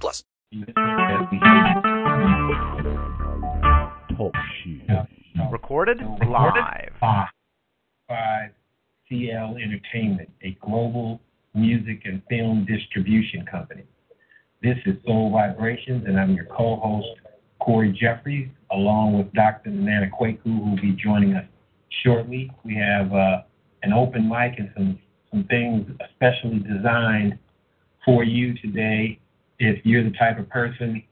plus. Talk shit. Recorded live. by CL Entertainment, a global music and film distribution company. This is Soul Vibrations, and I'm your co-host, Corey Jeffries, along with Dr. Nana Kwaku, who will be joining us shortly. We have uh, an open mic and some, some things especially designed for you today if you're the type of person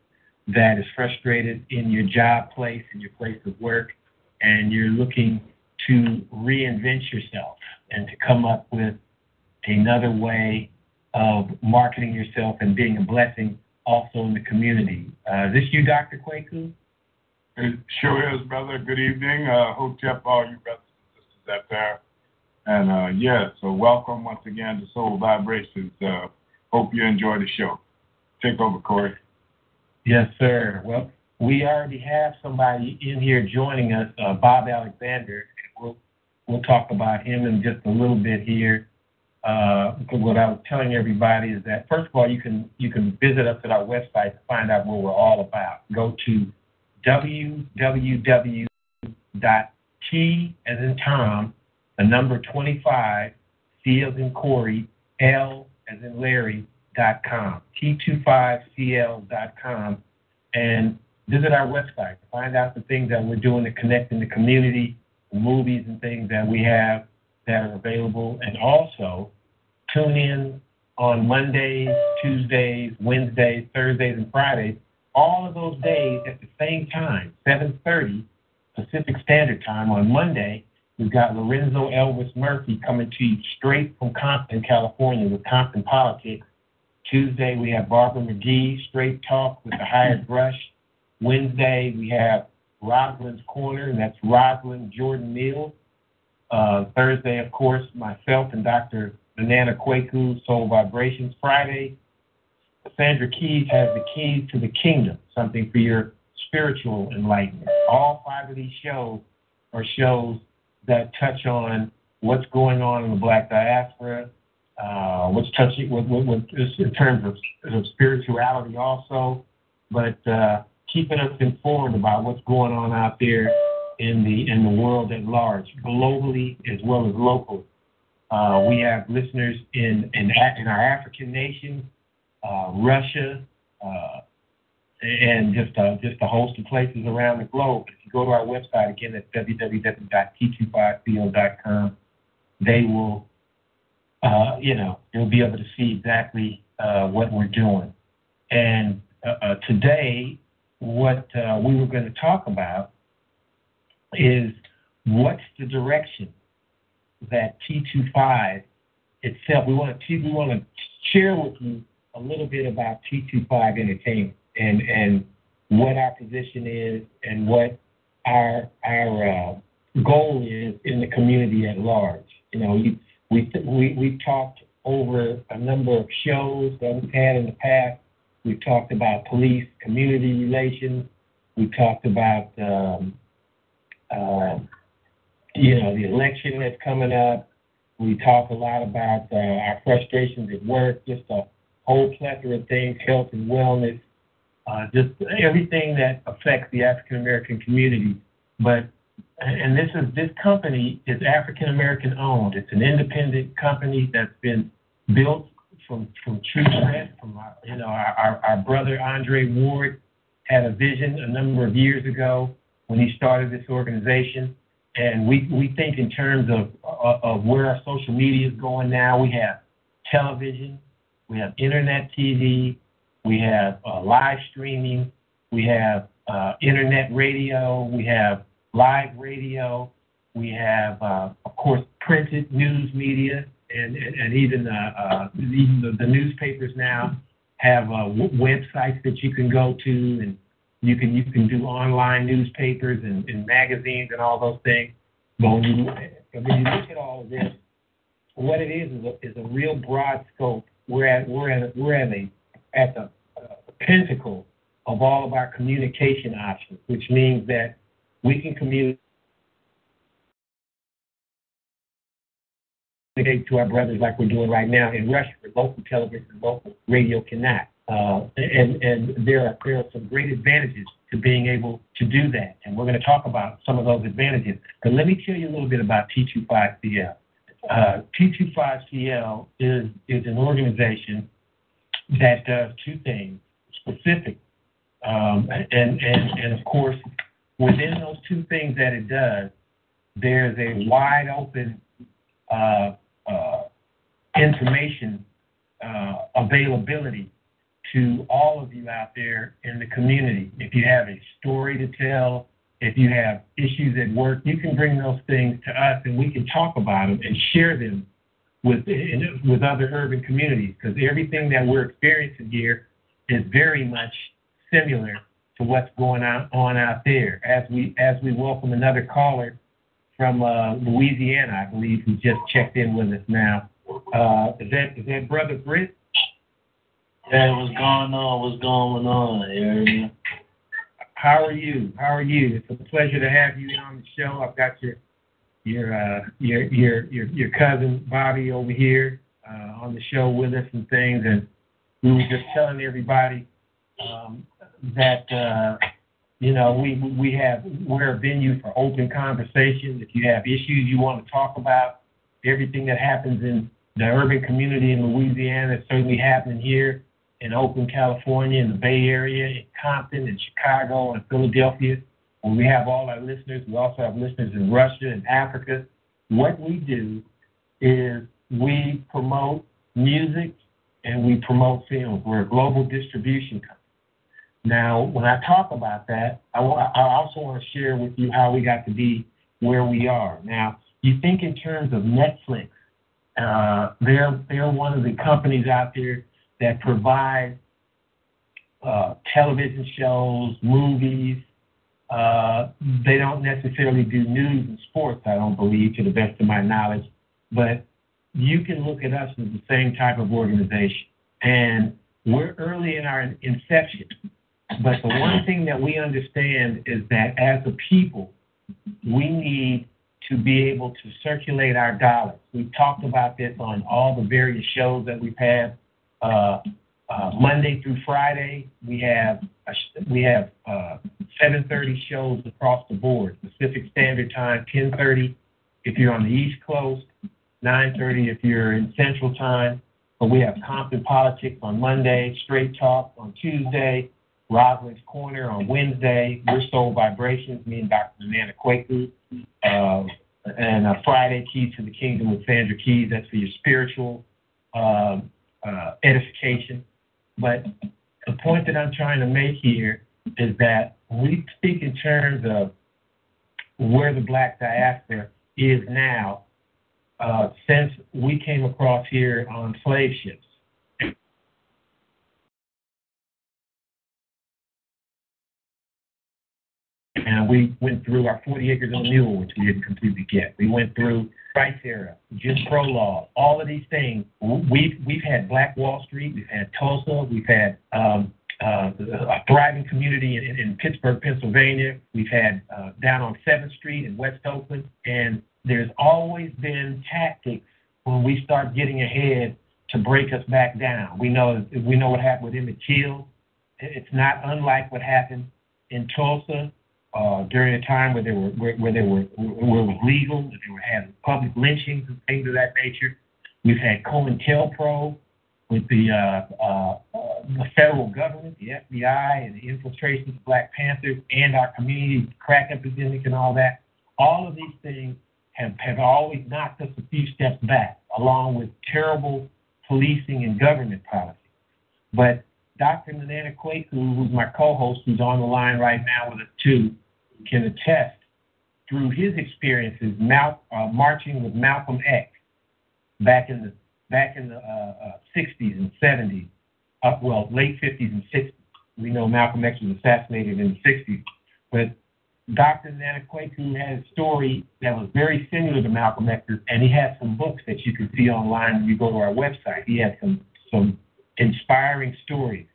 that is frustrated in your job place, in your place of work, and you're looking to reinvent yourself and to come up with another way of marketing yourself and being a blessing also in the community. Uh, is this you, Dr. Kwaku? It sure is, brother. Good evening. Uh, Hotep, all you brothers and sisters out there. And uh, yeah, so welcome once again to Soul Vibrations. Uh, hope you enjoy the show. Take over, Corey. Yes, sir. Well, we already have somebody in here joining us, uh, Bob Alexander. and We'll we'll talk about him in just a little bit here. Uh, what I was telling everybody is that first of all, you can you can visit us at our website to find out what we're all about. Go to www.t as in Tom, the number 25, C as in Corey, L as in Larry, dot com, t25cl.com, and visit our website to find out the things that we're doing to connect in the community, the movies and things that we have that are available, and also tune in on Mondays, Tuesdays, Wednesdays, Thursdays, and Fridays. All of those days at the same time, 7:30 Pacific Standard Time on Monday. We've got Lorenzo Elvis Murphy coming to you straight from Compton, California, with Compton Politics. Tuesday we have Barbara McGee, Straight Talk with the Hired Brush. Wednesday we have Rosalind's Corner, and that's Rosalind Jordan Mills. Uh, Thursday, of course, myself and Dr. Banana Kwaku, Soul Vibrations. Friday, Sandra Keys has the keys to the kingdom, something for your spiritual enlightenment. All five of these shows are shows that touch on what's going on in the black diaspora, uh, what's touching with, with, with, in terms of, of spirituality also, but uh, keeping us informed about what's going on out there in the in the world at large, globally as well as locally. Uh, we have listeners in in, in our African nations, uh, Russia, uh, and just uh, just a host of places around the globe. If you go to our website again at www.t25cl.com, they will, uh, you know, you'll be able to see exactly uh, what we're doing. And uh, uh, today, what uh, we were going to talk about is what's the direction that T25 itself. We want to we want to share with you a little bit about T25 Entertainment and and what our position is and what our our uh, goal is in the community at large. You know, we we we we talked over a number of shows that we've had in the past. We've talked about police community relations. We talked about um, uh, you know the election that's coming up. We talk a lot about uh, our frustrations at work, just a whole plethora of things, health and wellness, uh, just everything that affects the African American community. But and this is this company is African American owned. It's an independent company that's been built from from true strength. From our, you know our, our, our brother Andre Ward had a vision a number of years ago when he started this organization, and we we think in terms of of, where our social media is going now. We have television, we have internet TV, we have uh, live streaming, we have uh, internet radio, we have live radio, we have, uh, of course, printed news media, and, and, and even, uh, uh, even the, the newspapers now have uh, w- websites that you can go to, and you can you can do online newspapers and, and magazines and all those things. But when you when you look at all of this, what it is is a, is a real broad scope. We're at we're at we're at a at the uh, pinnacle of all of our communication options, which means that we can communicate to our brothers like we're doing right now in Russia, where local television and local radio cannot. Uh, and and there are there are some great advantages to being able to do that, and we're going to talk about some of those advantages. But let me tell you a little bit about T25CL. Uh, T25CL is is an organization that does two things specific, um, and and and of course within those two things that it does, there's a wide open uh, uh, information uh, availability to all of you out there in the community. If you have a story to tell, if you have issues at work, you can bring those things to us and we can talk about them and share them with with other urban communities because everything that we're experiencing here is very much similar to what's going on, on out there. As we as we welcome another caller from uh, Louisiana, I believe, who just checked in with us now. Uh, is that is that brother Britt? Hey, what's going on? What's going on? How are you? How are you? It's a pleasure to have you on the show. I've got your your uh, your your your your cousin Bobby over here uh, on the show with us and things, and we were just telling everybody um, that uh, you know we we have we're a venue for open conversation. If you have issues you want to talk about, everything that happens in the urban community in Louisiana is certainly happening here in Oakland, California, in the Bay Area, in Compton, in Chicago, and Philadelphia. When we have all our listeners, we also have listeners in Russia and Africa. What we do is we promote music and we promote films. We're a global distribution company. Now, when I talk about that, I, I also want to share with you how we got to be where we are. Now, you think in terms of Netflix, uh, they're they're one of the companies out there that provide uh, television shows, movies. Uh, they don't necessarily do news and sports, I don't believe, to the best of my knowledge. But you can look at us as the same type of organization. And we're early in our inception. But the one thing that we understand is that as a people, we need to be able to circulate our dollars. We've talked about this on all the various shows that we've had uh, uh, Monday through Friday, we have a, we have uh, 7:30 shows across the board. Pacific Standard Time, 10:30 if you're on the East Coast, 9:30 if you're in Central Time. But we have Compton Politics on Monday, Straight Talk on Tuesday, Rosalind's Corner on Wednesday. We're Soul Vibrations, me and Dr. Nana Kwaku. Uh, and uh, Friday, Keys to the Kingdom with Sandra Keys. That's for your spiritual um, uh, edification. But the point that I'm trying to make here is that we speak in terms of where the black diaspora is now uh, since we came across here on slave ships. And we went through our 40 acres a mule, which we didn't completely get. We went through Price era, Jim Crow law, all of these things. We've we've had Black Wall Street, we've had Tulsa, we've had um, uh, a thriving community in, in Pittsburgh, Pennsylvania. We've had uh, down on Seventh Street in West Oakland, and there's always been tactics when we start getting ahead to break us back down. We know we know what happened with Emmett Till. It's not unlike what happened in Tulsa uh, during a time where they were where, where they were where it was legal, that they were having public lynchings and things of that nature. We've had COINTELPRO with the uh, uh, the federal government, the FBI, and the infiltration of Black Panthers and our community crack epidemic and all that. All of these things have, have always knocked us a few steps back, along with terrible policing and government policy. But Dr. Kwaku, who's my co-host, who's on the line right now with us too, can attest through his experiences Mal- uh, marching with Malcolm X back in the back in the uh, uh, 60s and 70s, uh, well, late 50s and 60s. We know Malcolm X was assassinated in the 60s, but Dr. Nana Kwaku had a story that was very similar to Malcolm X's, and he had some books that you can see online when you go to our website. He had some some inspiring stories.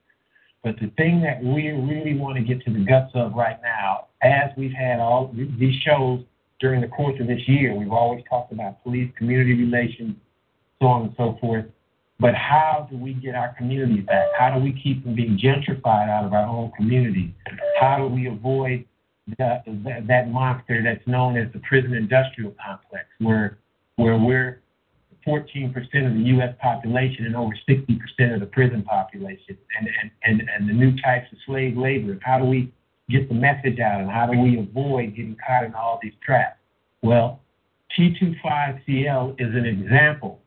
But the thing that we really want to get to the guts of right now, as we've had all these shows during the course of this year, we've always talked about police, community relations, so on and so forth. But how do we get our communities back? How do we keep from being gentrified out of our own communities? How do we avoid that, that, that monster that's known as the prison industrial complex, where where we're 14% of the U.S. population and over 60% of the prison population, and, and, and, and the new types of slave labor. How do we get the message out, and how do we avoid getting caught in all these traps? Well, T25CL is an example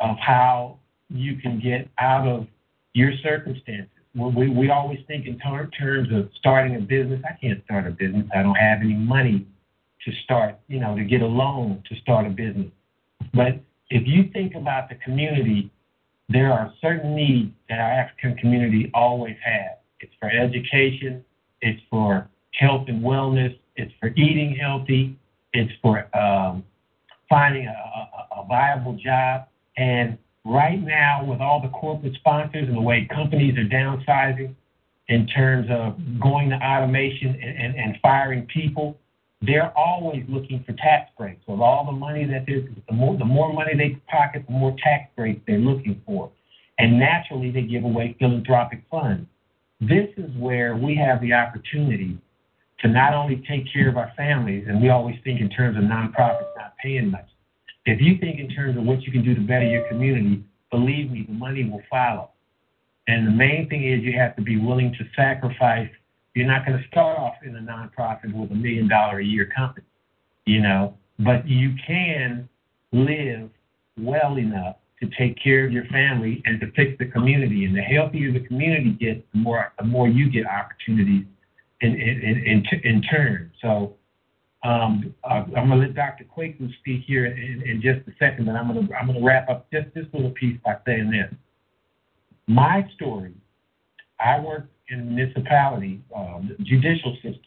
of how you can get out of your circumstances. We, we always think in ter- terms of starting a business. I can't start a business. I don't have any money to start, you know, to get a loan to start a business. But if you think about the community, there are certain needs that our African community always has. It's for education, it's for health and wellness, it's for eating healthy, it's for um, finding a, a, a viable job. And right now, with all the corporate sponsors and the way companies are downsizing in terms of going to automation and, and, and firing people, they're always looking for tax breaks. With all the money that there's, the more, the more money they pocket, the more tax breaks they're looking for. And naturally, they give away philanthropic funds. This is where we have the opportunity to not only take care of our families, and we always think in terms of nonprofits not paying much. If you think in terms of what you can do to better your community, believe me, the money will follow. And the main thing is you have to be willing to sacrifice you're not going to start off in a nonprofit with a million dollar a year company, you know, but you can live well enough to take care of your family and to fix the community. And the healthier the community gets, the more the more you get opportunities in in in, in, turn. So um, I'm gonna let Dr. Kwaku speak here in, in just a second, but I'm gonna I'm gonna wrap up just this little piece by saying this. My story, I worked in the municipality um, judicial system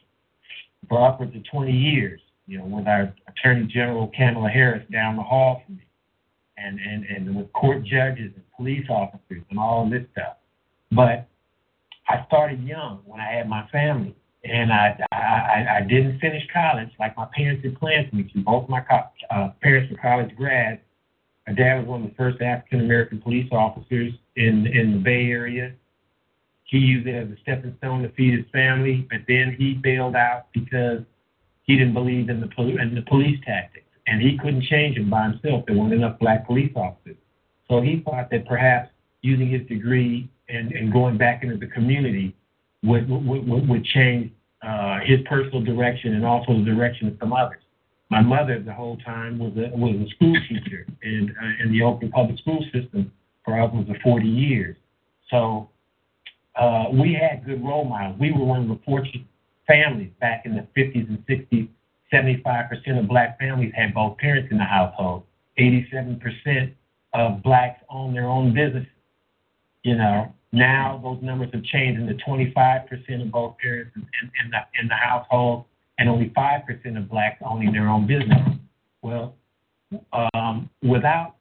for upwards of 20 years, you know, with our Attorney General Kamala Harris down the hall from me, and, and, and with court judges and police officers and all of this stuff. But I started young when I had my family, and I, I, I didn't finish college like my parents had planned for me to. Both my co- uh, parents were college grads. My dad was one of the first African American police officers in in the Bay Area he used it as a stepping stone to feed his family, but then he bailed out because he didn't believe in the, pol- in the police tactics, and he couldn't change them by himself. There weren't enough black police officers. So he thought that perhaps using his degree and, and going back into the community would, would, would, change uh, his personal direction and also the direction of some others. My mother, the whole time, was a, was a school teacher in, uh, in the Oakland public school system for upwards of 40 years. So uh, we had good role models. We were one of the fortunate families back in the 50s and 60s. 75% of black families had both parents in the household. 87% of blacks own their own businesses. You know, now those numbers have changed into 25% of both parents in, in, in, the, in the household and only 5% of blacks owning their own business. Well, um, without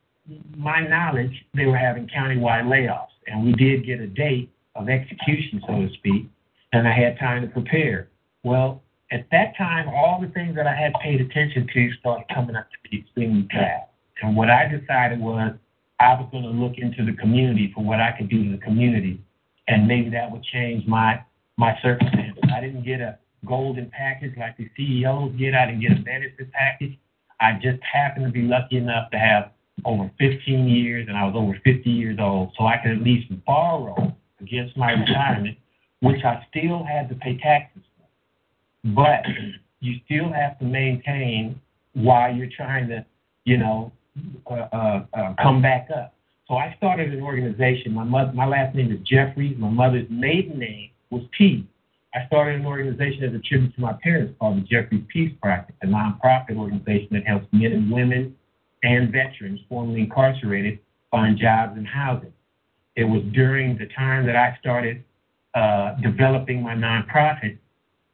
my knowledge, they were having countywide layoffs. And we did get a date of execution, so to speak, and I had time to prepare. Well, at that time, all the things that I had paid attention to started coming up to be extremely bad. And what I decided was I was going to look into the community for what I could do to the community, and maybe that would change my my circumstances. I didn't get a golden package like the CEOs get. I didn't get a benefit package. I just happened to be lucky enough to have over 15 years, and I was over 50 years old, so I could at least borrow against my retirement, which I still had to pay taxes. But you still have to maintain while you're trying to, you know, uh, uh, uh, come back up. So I started an organization. My mother, my last name is Jeffries. My mother's maiden name was P. I started an organization as a tribute to my parents called the Jeffries Peace Project, a nonprofit organization that helps men and women and veterans formerly incarcerated find jobs and housing. It was during the time that I started uh, developing my nonprofit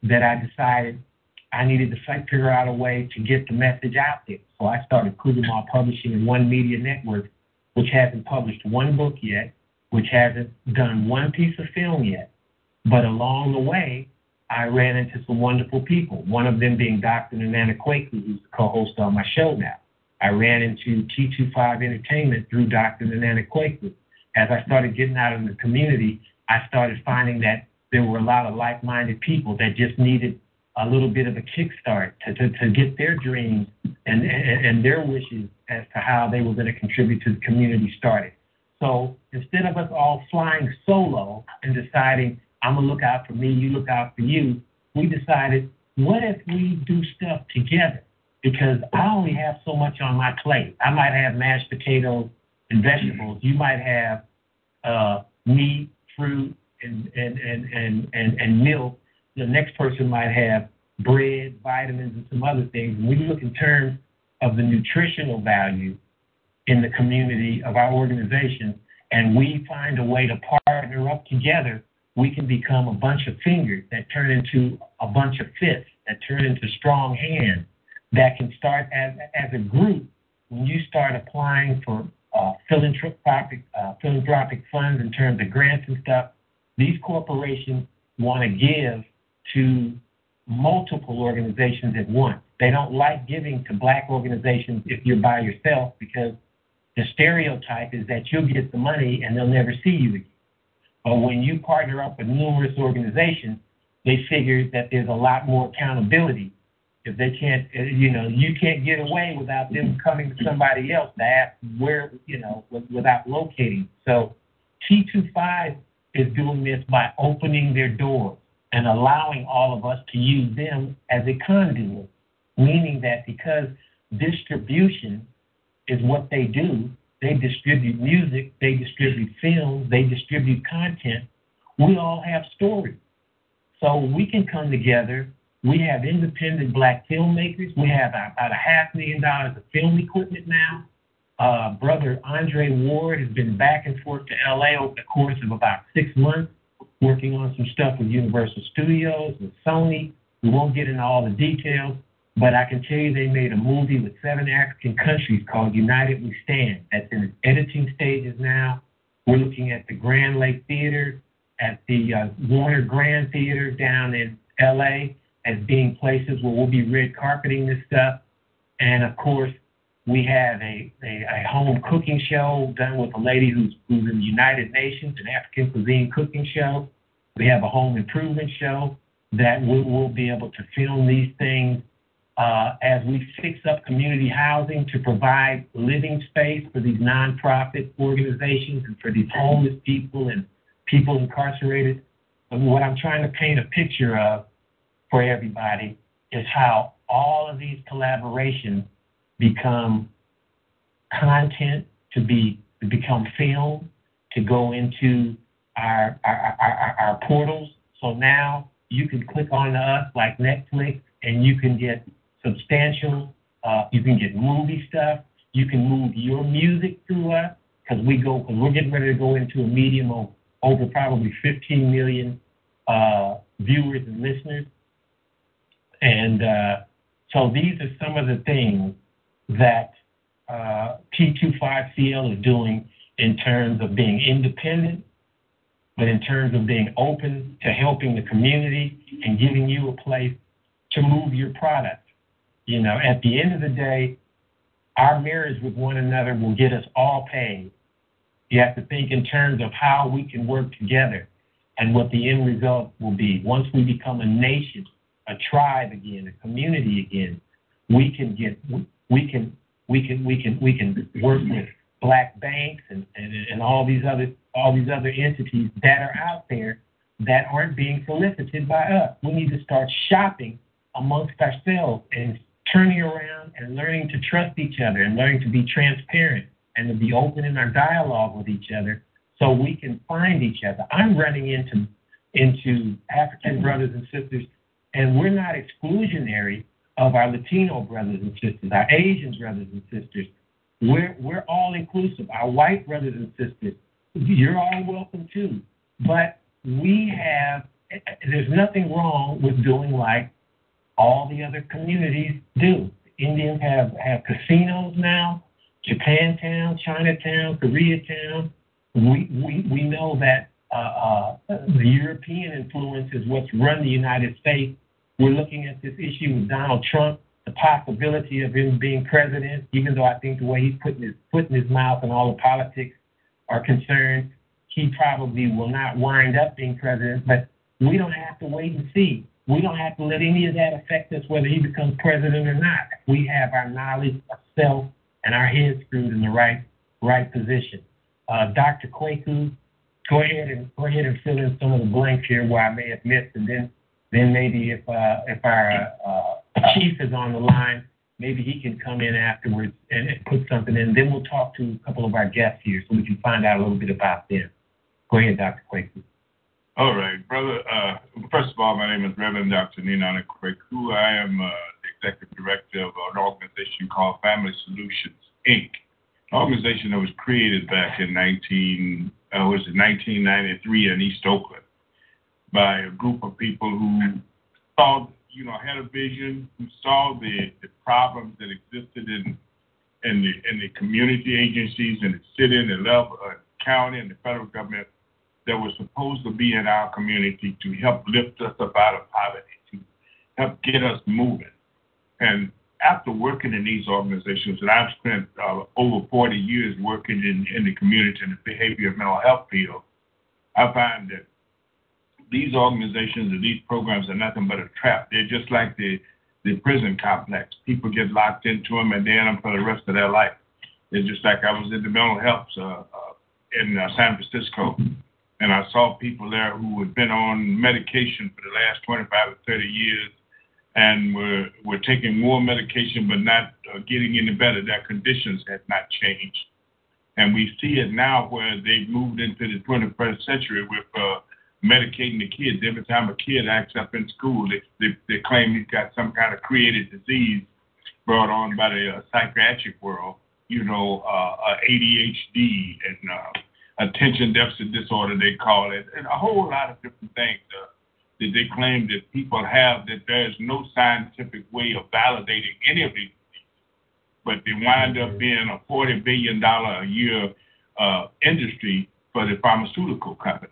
that I decided I needed to figure out a way to get the message out there. So I started Kugel Publishing and One Media Network, which hasn't published one book yet, which hasn't done one piece of film yet. But along the way, I ran into some wonderful people, one of them being Dr. Nana Kwaku, who's the co-host on my show now. I ran into T25 Entertainment through Dr. Nana Kwaku. As I started getting out in the community, I started finding that there were a lot of like-minded people that just needed a little bit of a kickstart to, to, to get their dreams and, and, and their wishes as to how they were going to contribute to the community started. So instead of us all flying solo and deciding, I'm going to look out for me, you look out for you, we decided, what if we do stuff together? Because I only have so much on my plate. I might have mashed potatoes and vegetables. You might have uh, meat, fruit, and, and, and, and, and, and milk the next person might have bread, vitamins, and some other things. When we look in terms of the nutritional value in the community of our organization, and we find a way to partner up together, we can become a bunch of fingers that turn into a bunch of fists, that turn into strong hands, that can start as, as a group. When you start applying for uh, philanthropic, uh, philanthropic funds in terms of grants and stuff, these corporations want to give to multiple organizations at once. They don't like giving to black organizations if you're by yourself because the stereotype is that you'll get the money and they'll never see you again. But when you partner up with numerous organizations, they figure that there's a lot more accountability. If they can't, uh, you know, you can't get away without them coming to somebody else to ask where, you know, without locating. So T25 is doing this by opening their doors and allowing all of us to use them as a conduit, meaning that because distribution is what they do, they distribute music, they distribute films, they distribute content. We all have stories. So we can come together. We have independent black filmmakers. We have about a half million dollars of film equipment now. Uh, brother Andre Ward has been back and forth to LA over the course of about six months working on some stuff with Universal Studios, and Sony. We won't get into all the details, but I can tell you they made a movie with seven African countries called United We Stand. That's in its editing stages now. We're looking at the Grand Lake Theater, at the uh, Warner Grand Theater down in LA as being places where we'll be red carpeting this stuff. And of course, we have a, a, a, home cooking show done with a lady who's, who's in the United Nations, an African cuisine cooking show. We have a home improvement show that we will be able to film these things uh, as we fix up community housing to provide living space for these nonprofit organizations and for these homeless people and people incarcerated. And what I'm trying to paint a picture of for everybody is how all of these collaborations become content, to be become film, to go into our our, our, our portals. So now you can click on us like Netflix, and you can get substantial. Uh, you can get movie stuff. You can move your music through us because we go because we're getting ready to go into a medium of over probably 15 million uh, viewers and listeners. And uh, so these are some of the things that uh, T25CL is doing in terms of being independent, but in terms of being open to helping the community and giving you a place to move your product. You know, at the end of the day, our marriage with one another will get us all paid. You have to think in terms of how we can work together and what the end result will be. Once we become a nation, a tribe again, a community again, we can get we can we can we can we can work with black banks and, and, and all these other all these other entities that are out there that aren't being solicited by us. We need to start shopping amongst ourselves and turning around and learning to trust each other and learning to be transparent and to be open in our dialogue with each other so we can find each other. I'm running into into African brothers and sisters and we're not exclusionary of our Latino brothers and sisters, our Asian brothers and sisters. We're, we're all inclusive. Our white brothers and sisters you're all welcome too. But we have, there's nothing wrong with doing like all the other communities do. Indians have, have casinos now, Japantown, Chinatown, Koreatown. We, we, we know that uh, uh, the European influence is what's run the United States. We're looking at this issue with Donald Trump, the possibility of him being president, even though I think the way he's putting his foot in his mouth and all the politics are concerned, he probably will not wind up being president. But we don't have to wait and see. We don't have to let any of that affect us whether he becomes president or not. We have our knowledge of self and our heads screwed in the right right position. Uh, Dr. Kwaku, go ahead and go ahead and fill in some of the blanks here where I may have missed, and then then maybe if uh, if our uh, chief is on the line, maybe he can come in afterwards and, put something in. Then we'll talk to a couple of our guests here so we can find out a little bit about them. Go ahead, Dr. Kwaku. All right, brother. Uh, first of all, my name is Reverend Dr. Ninana Kwaku. I am uh, the executive director of an organization called Family Solutions Inc. An organization that was created back in 19 uh, was it 1993 in East Oakland by a group of people who saw, you know, had a vision, who saw the, the problems that existed in in the in the community agencies in the city and the level, uh, county and the federal government that were supposed to be in our community to help lift us up out of poverty, to help get us moving. And after working in these organizations, and I've spent uh, over 40 years working in, in the community in the behavior and mental health field, I find that these organizations and these programs are nothing but a trap. They're just like the, the prison complex. People get locked into them and they're in them for the rest of their life. It's just like I was in the mental health uh, uh, in uh, San Francisco, and I saw people there who had been on medication for the last 25 or 30 years and were, were taking more medication but not uh, getting any better. Their conditions had not changed. And we see it now where they've moved into the 21st century with uh, medicating the kids. Every time a kid acts up in school, they, they, they claim he's got some kind of created disease brought on by the uh, psychiatric world, you know, uh, uh, ADHD and uh, attention deficit disorder, they call it, and a whole lot of different things uh, that they claim that people have that there's no scientific way of validating any of these but they wind up being a forty billion dollar a year uh, industry for the pharmaceutical companies.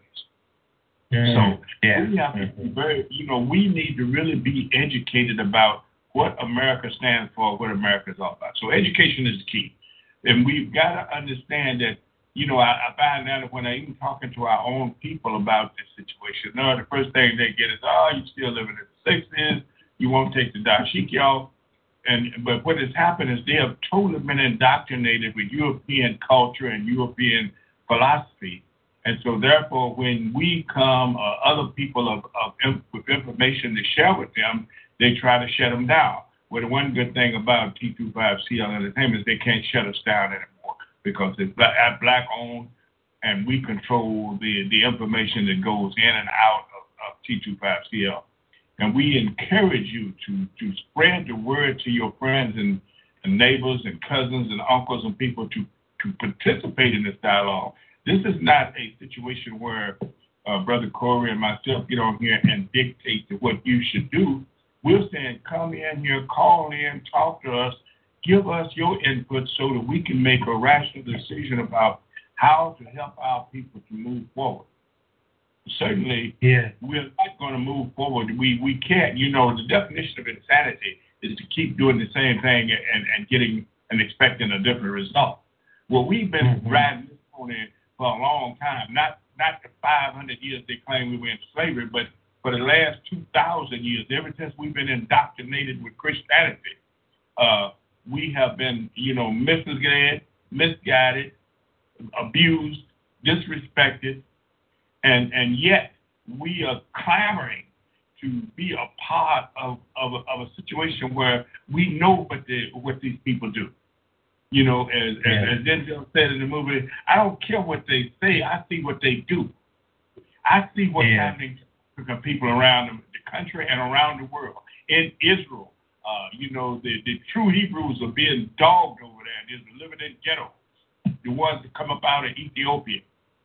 Mm-hmm. So yeah. we have to be very, you know, we need to really be educated about what America stands for, what America is all about. So education is key, and we've got to understand that. You know, I, I find that when I even talking to our own people about this situation, no, the first thing they get is, "Oh, you're still living in the '60s. You won't take the dashiki off." and but what has happened is they have totally been indoctrinated with European culture and European philosophy, and so therefore, when we come, uh, other people of, of with information to share with them, they try to shut them down. Well, the one good thing about T25CL Entertainment is they can't shut us down anymore because it's black, black owned, and we control the the information that goes in and out of, of T25CL. And we encourage you to, to spread the word to your friends and, and neighbors and cousins and uncles and people to, to participate in this dialogue. This is not a situation where uh, Brother Corey and myself get on here and dictate to what you should do. We're saying, come in here, call in, talk to us, give us your input so that we can make a rational decision about how to help our people to move forward certainly yeah. we're not going to move forward. We we can't. You know, the definition of insanity is to keep doing the same thing and, and getting and expecting a different result. Well, we've been Mhm. riding this pony for a long time. Not not the 500 years they claim we were in slavery, but for the last 2,000 years, ever since we've been indoctrinated with Christianity, uh, we have been, you know, misled, misguided, abused, disrespected, and and yet we are clamoring to be a part of of, a- of a situation where we know what the what these people do. You know, as, Yeah. as as Denzel said in the movie, I don't care what they say, I see what they do. I see what's Yeah. happening to the people around the, the country and around the world. In Israel, uh, you know, the, the true Hebrews are being dogged over there. They're living in ghettos. The ones that come up out of Ethiopia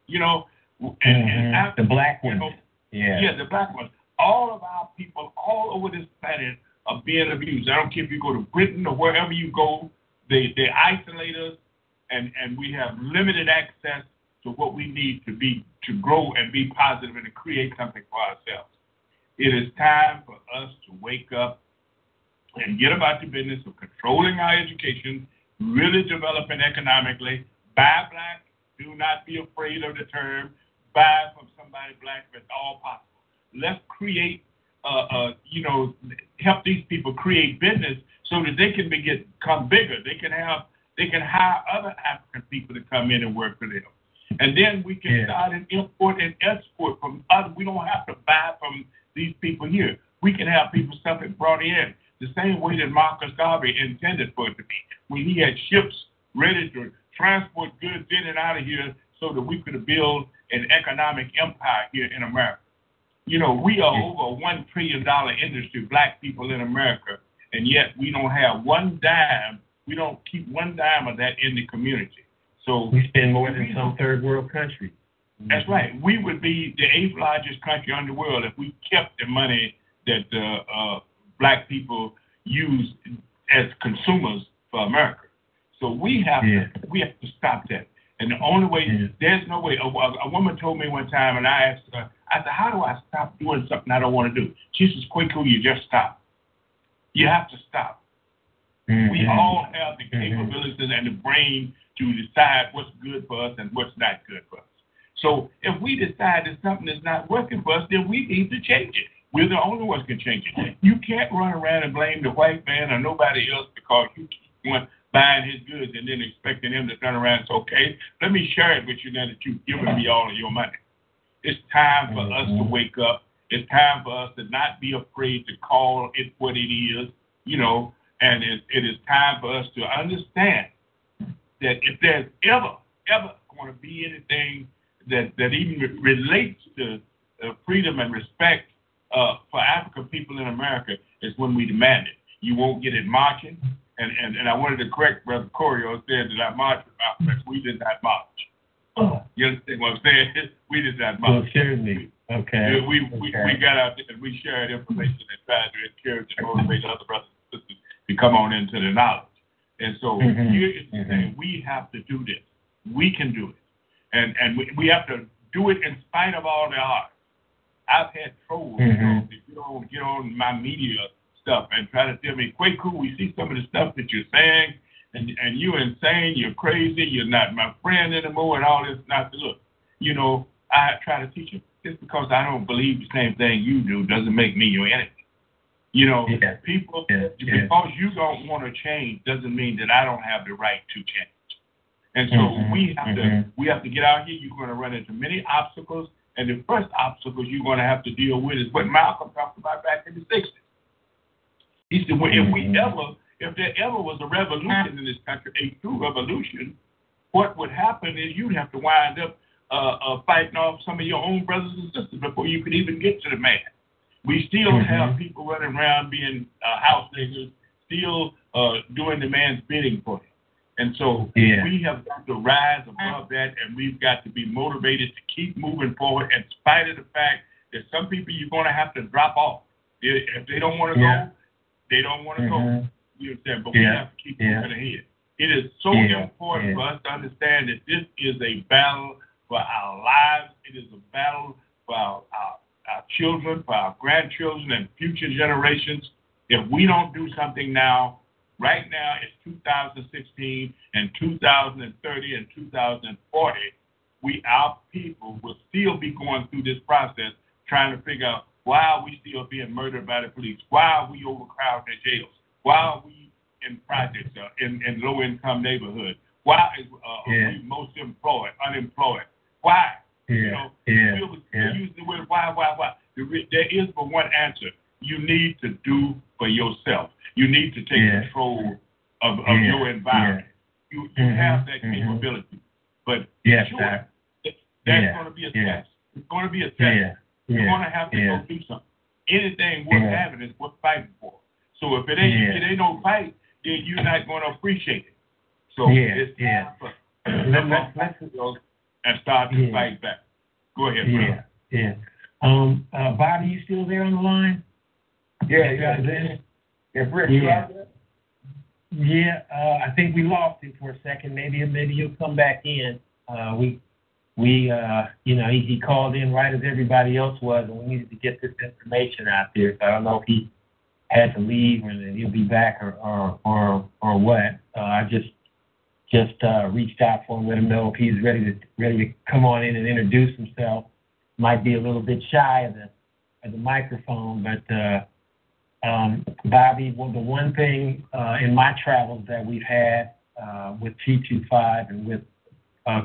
You know, and, Mhm. and after, the black ones. know, yeah. yeah, the black ones. All of our people all over this planet are being abused. I don't care if you go to Britain or wherever you go, they they isolate us, and and we have limited access to what we need to be to grow and be positive and to create something for ourselves. It is time for us to wake up and get about the business of controlling our education, really developing economically. Buy black. Do not be afraid of the term. Buy from somebody black if it's all possible. Let's create, uh, uh, you know, help these people create business so that they can be, get, become bigger. They can have, they can hire other African people to come in and work for them. And then we can Yeah. start and import and export from other. We don't have to buy from these people here. We can have people stuff it brought in the same way that Marcus Garvey intended for it to be. When he had ships ready to transport goods in and out of here so that we could build an economic empire here in America. You know, we are over a one trillion dollar industry, black people in America, and yet we don't have one dime. We don't keep one dime of that in the community. So We spend more than some third world countries. that's right. We would be the eighth largest country in the world if we kept the money that uh, uh, black people use as consumers for America. So we have Yeah. to we have to stop that. And the only way Yeah. there's no way. A, a, woman told me one time, and I asked her, I said, "How do I stop doing something I don't want to do?" She says, "Quickly, you just stop. You have to stop." Mhm. We all have the Mhm. capabilities and the brain to decide what's good for us and what's not good for us. So if we decide that something is not working for us, then we need to change it. We're the only ones can change it. You can't run around and blame the white man or nobody else because you keep on buying his goods and then expecting him to turn around and say, okay, let me share it with you now that you've given me all of your money. It's time for us to wake up. It's time for us to not be afraid to call it what it is, you know, and it, it is time for us to understand that if there's ever, ever going to be anything that, that even re- relates to uh, freedom and respect uh, for African people in America, is when we demand it. You won't get it marching. And, and, and I wanted to correct Brother Corio said that I marched with Malcolm We did not march. Oh, You understand what I'm saying? We did not well, march. certainly. Okay. We, we, okay. we got out there and we shared information and tried to encourage and motivate other brothers and sisters to come on into the knowledge. And so Mhm, here is the thing: we have to do this. We can do it, and and we, we have to do it in spite of all the odds. I've had trolls, you know, if you don't get on my media stuff and try to tell me, Kwaku, we see some of the stuff that you're saying, and and you're insane, you're crazy, you're not my friend anymore, and all this. Not to look, you know, I try to teach you. Just because I don't believe the same thing you do doesn't make me your enemy. You know, Yeah. people Yeah, yeah. because you don't want to change doesn't mean that I don't have the right to change. And so Mhm, we have to mhm. we have to get out here. You're going to run into many obstacles, and the first obstacles you're going to have to deal with is what Malcolm talked about back in the '60s. He said, well, if we Mhm. ever, if there ever was a revolution in this country, a true revolution, what would happen is you'd have to wind up uh, uh, fighting off some of your own brothers and sisters before you could even get to the man. We still Mhm. have people running around being uh, house niggas, still uh, doing the man's bidding for him. And so Yeah. we have got to rise above that, and we've got to be motivated to keep moving forward, in spite of the fact that some people you're going to have to drop off. If if they don't want to Yeah. go, they don't want to go. Mhm. You understand? But we have to keep Yeah. moving ahead. It is so Yeah. important Yeah. for us to understand that this is a battle for our lives. It is a battle for our, our, our children, for our grandchildren, and future generations. If we don't do something now, right now it's 2016 and 2030 and 2040, we our people will still be going through this process trying to figure out why are we still being murdered by the police? Why are we overcrowded in jails? Why are we in projects uh, in, in low income neighborhoods? Why is, uh, are we most employed, unemployed? Why? You Yeah. know, Yeah. Yeah. using the word why, why, why. The There is but one answer. You need to do for yourself. You need to take Yeah. control of, of Yeah. your environment. You, you Mhm. have that Mhm. capability. But Yes, sure, sir. th- there's Yeah. going to be a Yeah. test. It's going to be a test. Yeah. You're Yeah. going to have to Yeah. go do something. Anything worth Yeah. having is worth fighting for. So if it ain't Yeah. if it ain't no fight, then you're not going to appreciate it. So Yeah, it's time yeah. for Let- let's- let's- and start to Yeah. fight back. Go ahead, Yeah, brother. yeah. Um, uh, Bobby, you still there on the line? Yeah, yeah, yeah. Yeah, Britt, Yeah. you? Yeah, uh, I think we lost him for a second. Maybe maybe he'll come back in. Uh, we we uh, you know he, he called in right as everybody else was, and we needed to get this information out there. So I don't know if he had to leave and he'll be back or or or, or what. Uh, I just just uh, reached out for him, let him know if he's ready to ready to come on in and introduce himself. Might be a little bit shy of the of the microphone, but. Uh, um, Bobby, well, the one thing uh, in my travels that we've had uh, with T25 and with uh,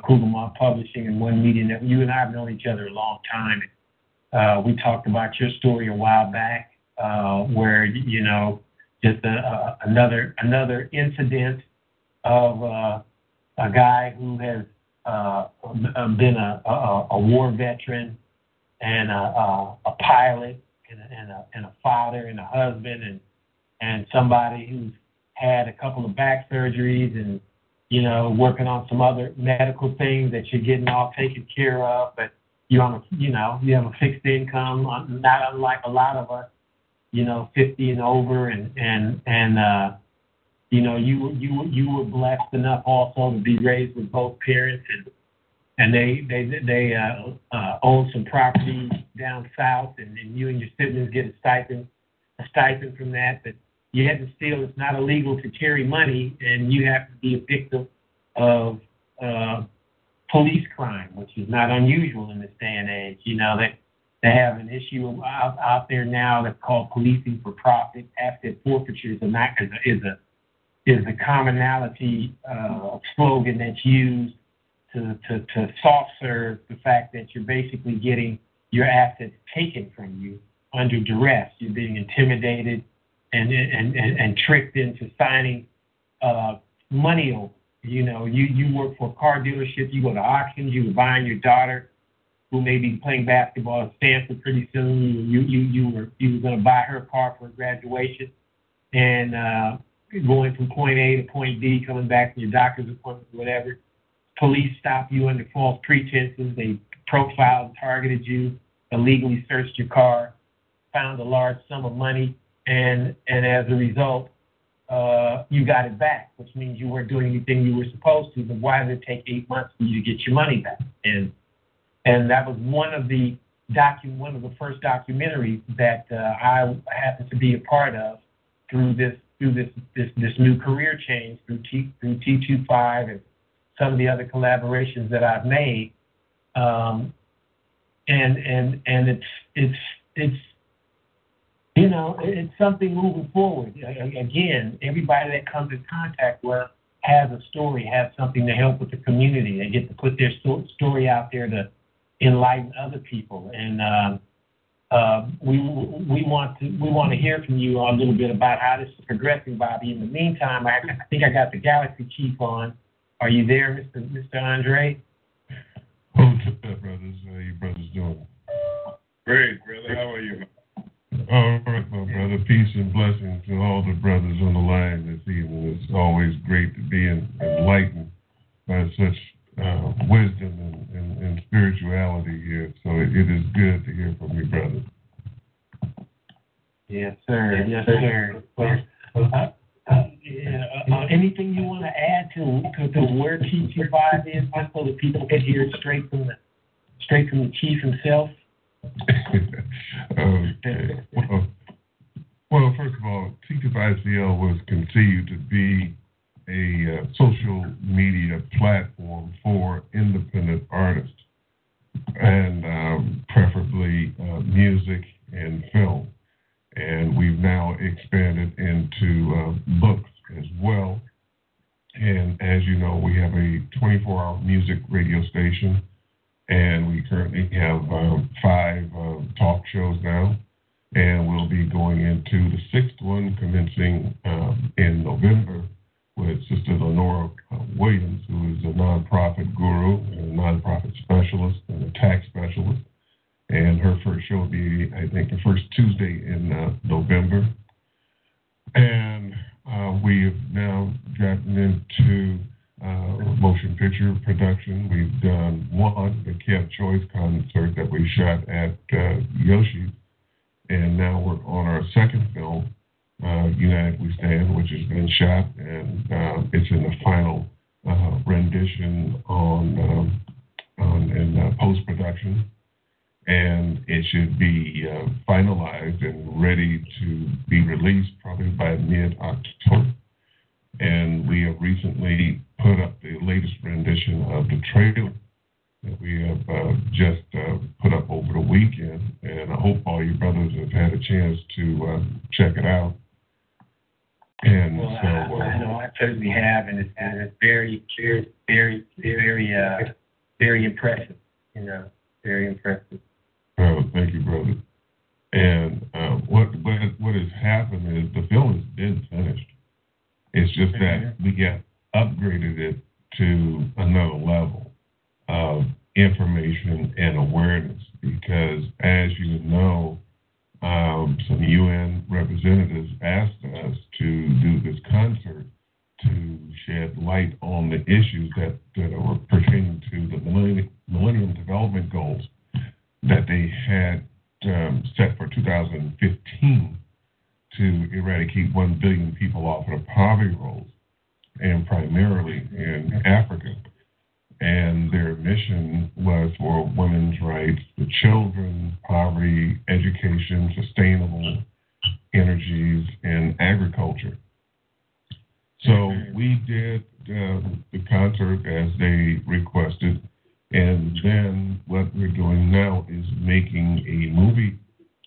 Publishing and one meeting that you and I have known each other a long time. Uh, we talked about your story a while back, uh, where you know just a, a, another another incident of uh, a guy who has uh, been a, a, a war veteran and a, a, a pilot and a, and a and a father and a husband and and somebody who's had a couple of back surgeries and you know working on some other medical things that you're getting all taken care of, but you're on a you know you have a fixed income, uh, not unlike a lot of us, you know, 50 and over, and and and uh, you know you you you were blessed enough also to be raised with both parents and and they they they uh, uh, own some property down south, and, and you and your siblings get a stipend a stipend from that. But yet and still, it's not illegal to carry money, and you have to be a victim of uh, police crime, which is not unusual in this day and age. You know they they have an issue out, out there now that's called policing for profit. Asset forfeiture is a is a is a, is a commonality uh, slogan that's used to, to, to soft serve the fact that you're basically getting your assets taken from you under duress. You're being intimidated and and, and, and tricked into signing uh, money over. You know, you, you work for a car dealership, you go to auctions, you were buying your daughter who may be playing basketball at Stanford pretty soon. You you you were you were gonna buy her car for graduation and uh going from point A to point B, coming back from your doctor's appointment, or whatever police stopped you under false pretenses. They profiled, and targeted you, illegally searched your car, found a large sum of money, and and as a result, uh, you got it back, which means you weren't doing anything you were supposed to. But why did it take eight months for you to get your money back? And and that was one of the docu- one of the first documentaries that uh, I happened to be a part of through this through this this, this new career change through T through T 25 and some of the other collaborations that I've made. Um, and and and it's it's it's you know it's something moving forward. Again, everybody that comes in contact with has a story, has something to help with the community. They get to put their story out there to enlighten other people, and um, uh, we we want to we want to hear from you a little bit about how this is progressing, Bobby. In the meantime, I, I think I got the Galaxy Chief on. Are you there, Mr. Mr. Andre? What's up, brothers? How are you brothers doing? Great, brother. How are you? All right, my brother. Peace and blessings to all the brothers on the line this evening. It's always great to be enlightened by such uh, wisdom and, and, and, spirituality here. So it, it is good to hear from you, brother. Yes, sir. Yes, sir. Well, uh, uh, yeah, uh, anything you want to add to, to, to where T25 is, just so that people can hear it straight from the straight from the chief himself? okay. Well, well, first of all, T25CL was conceived to be a uh, social media platform for independent artists, and um, preferably uh, music and film. And we've now expanded into uh, books as well. And as you know, we have a 24 hour music radio station, and we currently have um, five uh, talk shows now. And we'll be going into the sixth one commencing um, in November with Sister Lenora uh, Williams, who is a nonprofit guru and a nonprofit specialist and a tax specialist. And her first show will be, I think, the first Tuesday in uh, November. And uh, we have now gotten into uh, motion picture production. We've done one, the Kev Choice concert that we shot at uh, Yoshi, and now we're on our second film, uh, United We Stand, which has been shot, and uh, it's in the final uh, rendition on, um, on in uh, post production, and it should be uh, finalized and ready to be released probably by mid October. And we have recently put up the latest rendition of the trailer that we have uh, just uh, put up over the weekend, and I hope all you brothers have had a chance to uh, check it out. And Well, so, I, I know uh, I certainly have, and it's, and it's very, very, very, very, uh, very impressive. You know, very impressive. uh, thank you, brother. And uh, what what what has happened is the film has been finished. It's just that we got upgraded it to another level of information and awareness because, as you know, um, some UN representatives asked us to do this concert to shed light on the issues that, that are pertaining to the Millennium, Millennium Development Goals that they had um, set for 2015 to eradicate 1 billion people off of the poverty rolls, and primarily in Africa. And their mission was for women's rights, the children, poverty, education, sustainable energies, and agriculture. So we did uh, the concert as they requested, and then what we're doing now is making a movie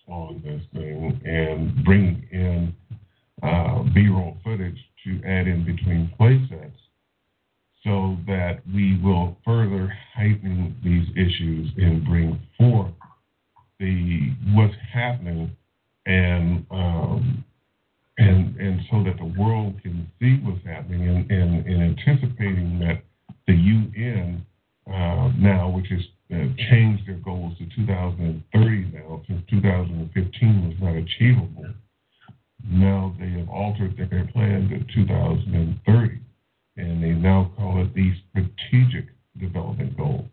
on this thing and bringing in uh, B-roll footage to add in between play sets so that we will further heighten these issues and bring forth the what's happening and um, and and so that the world can see what's happening and, and, and anticipating that the UN uh, now, which has uh, changed their goals to 2030 now, since 2015 was not achievable. Now they have altered their plan to 2030, and they now call it the Strategic Development Goal.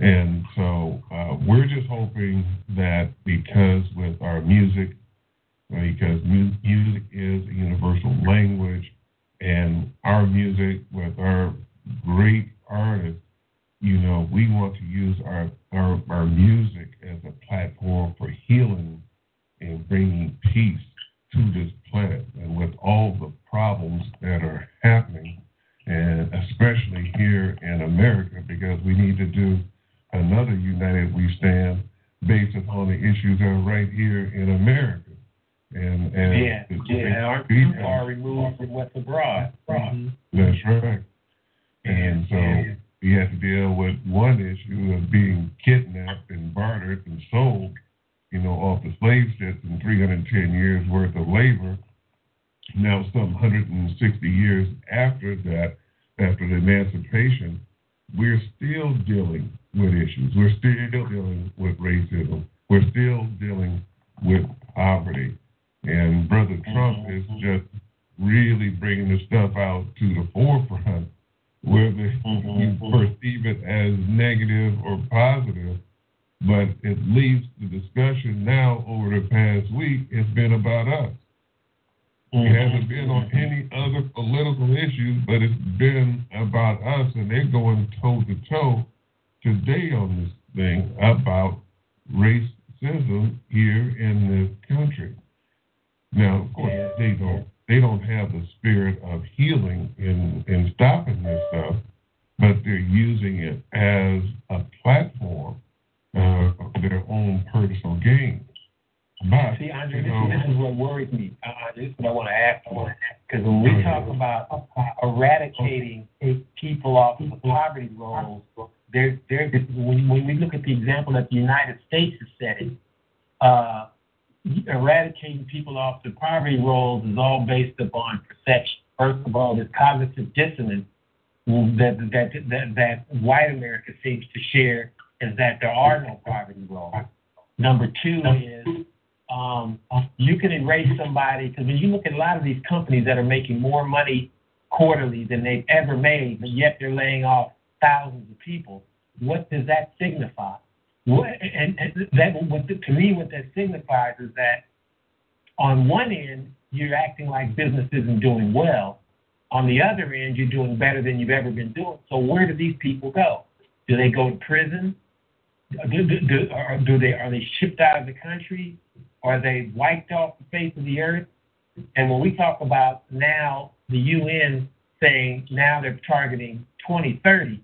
And so uh, we're just hoping that because with our music, because mu- music is a universal language, and our music with our great artists, you know, we want to use our, our, our music as a platform for healing and bringing peace to this planet. And with all the problems that are happening, and especially here in America, because we need to do another United We Stand based upon the issues that are right here in America. And, and Yeah, to- to yeah. make Aren't peace too far removed from what's abroad. Mm-hmm. that's right. And so we have to deal with one issue of being kidnapped and bartered and sold, you know, off the slave ships and 310 years worth of labor. Now, some 160 years after that, after the emancipation, we're still dealing with issues. We're still dealing with racism. We're still dealing with poverty. And Brother Trump is mm-hmm. just really bringing the stuff out to the forefront, whether you mm-hmm. perceive it as negative or positive. But at least the discussion now over the past week has been about us. It hasn't been on any other political issues, but it's been about us, and they're going toe to toe today on this thing about racism here in this country. Now, of course, they don't they don't have the spirit of healing in in stopping this stuff, but they're using it as a platform uh, for their own personal gain. See, Andre, this, this is what worries me. Uh, this is what I want to ask you. Because when we talk about eradicating people off of the poverty rolls, there, there, when, when we look at the example that the United States is setting, uh, eradicating people off the poverty rolls is all based upon perception. First of all, this cognitive dissonance that that that, that white America seems to share is that there are no poverty rolls. Number two is um, you can erase somebody because when you look at a lot of these companies that are making more money quarterly than they've ever made, but yet they're laying off thousands of people. What does that signify? What, and, and that, what the, to me, what that signifies is that on one end, you're acting like business isn't doing well. On the other end, you're doing better than you've ever been doing. So where do these people go? Do they go to prison? Do, do, do, are, do they are they shipped out of the country? Are they wiped off the face of the earth? And when we talk about now the UN saying now they're targeting 2030,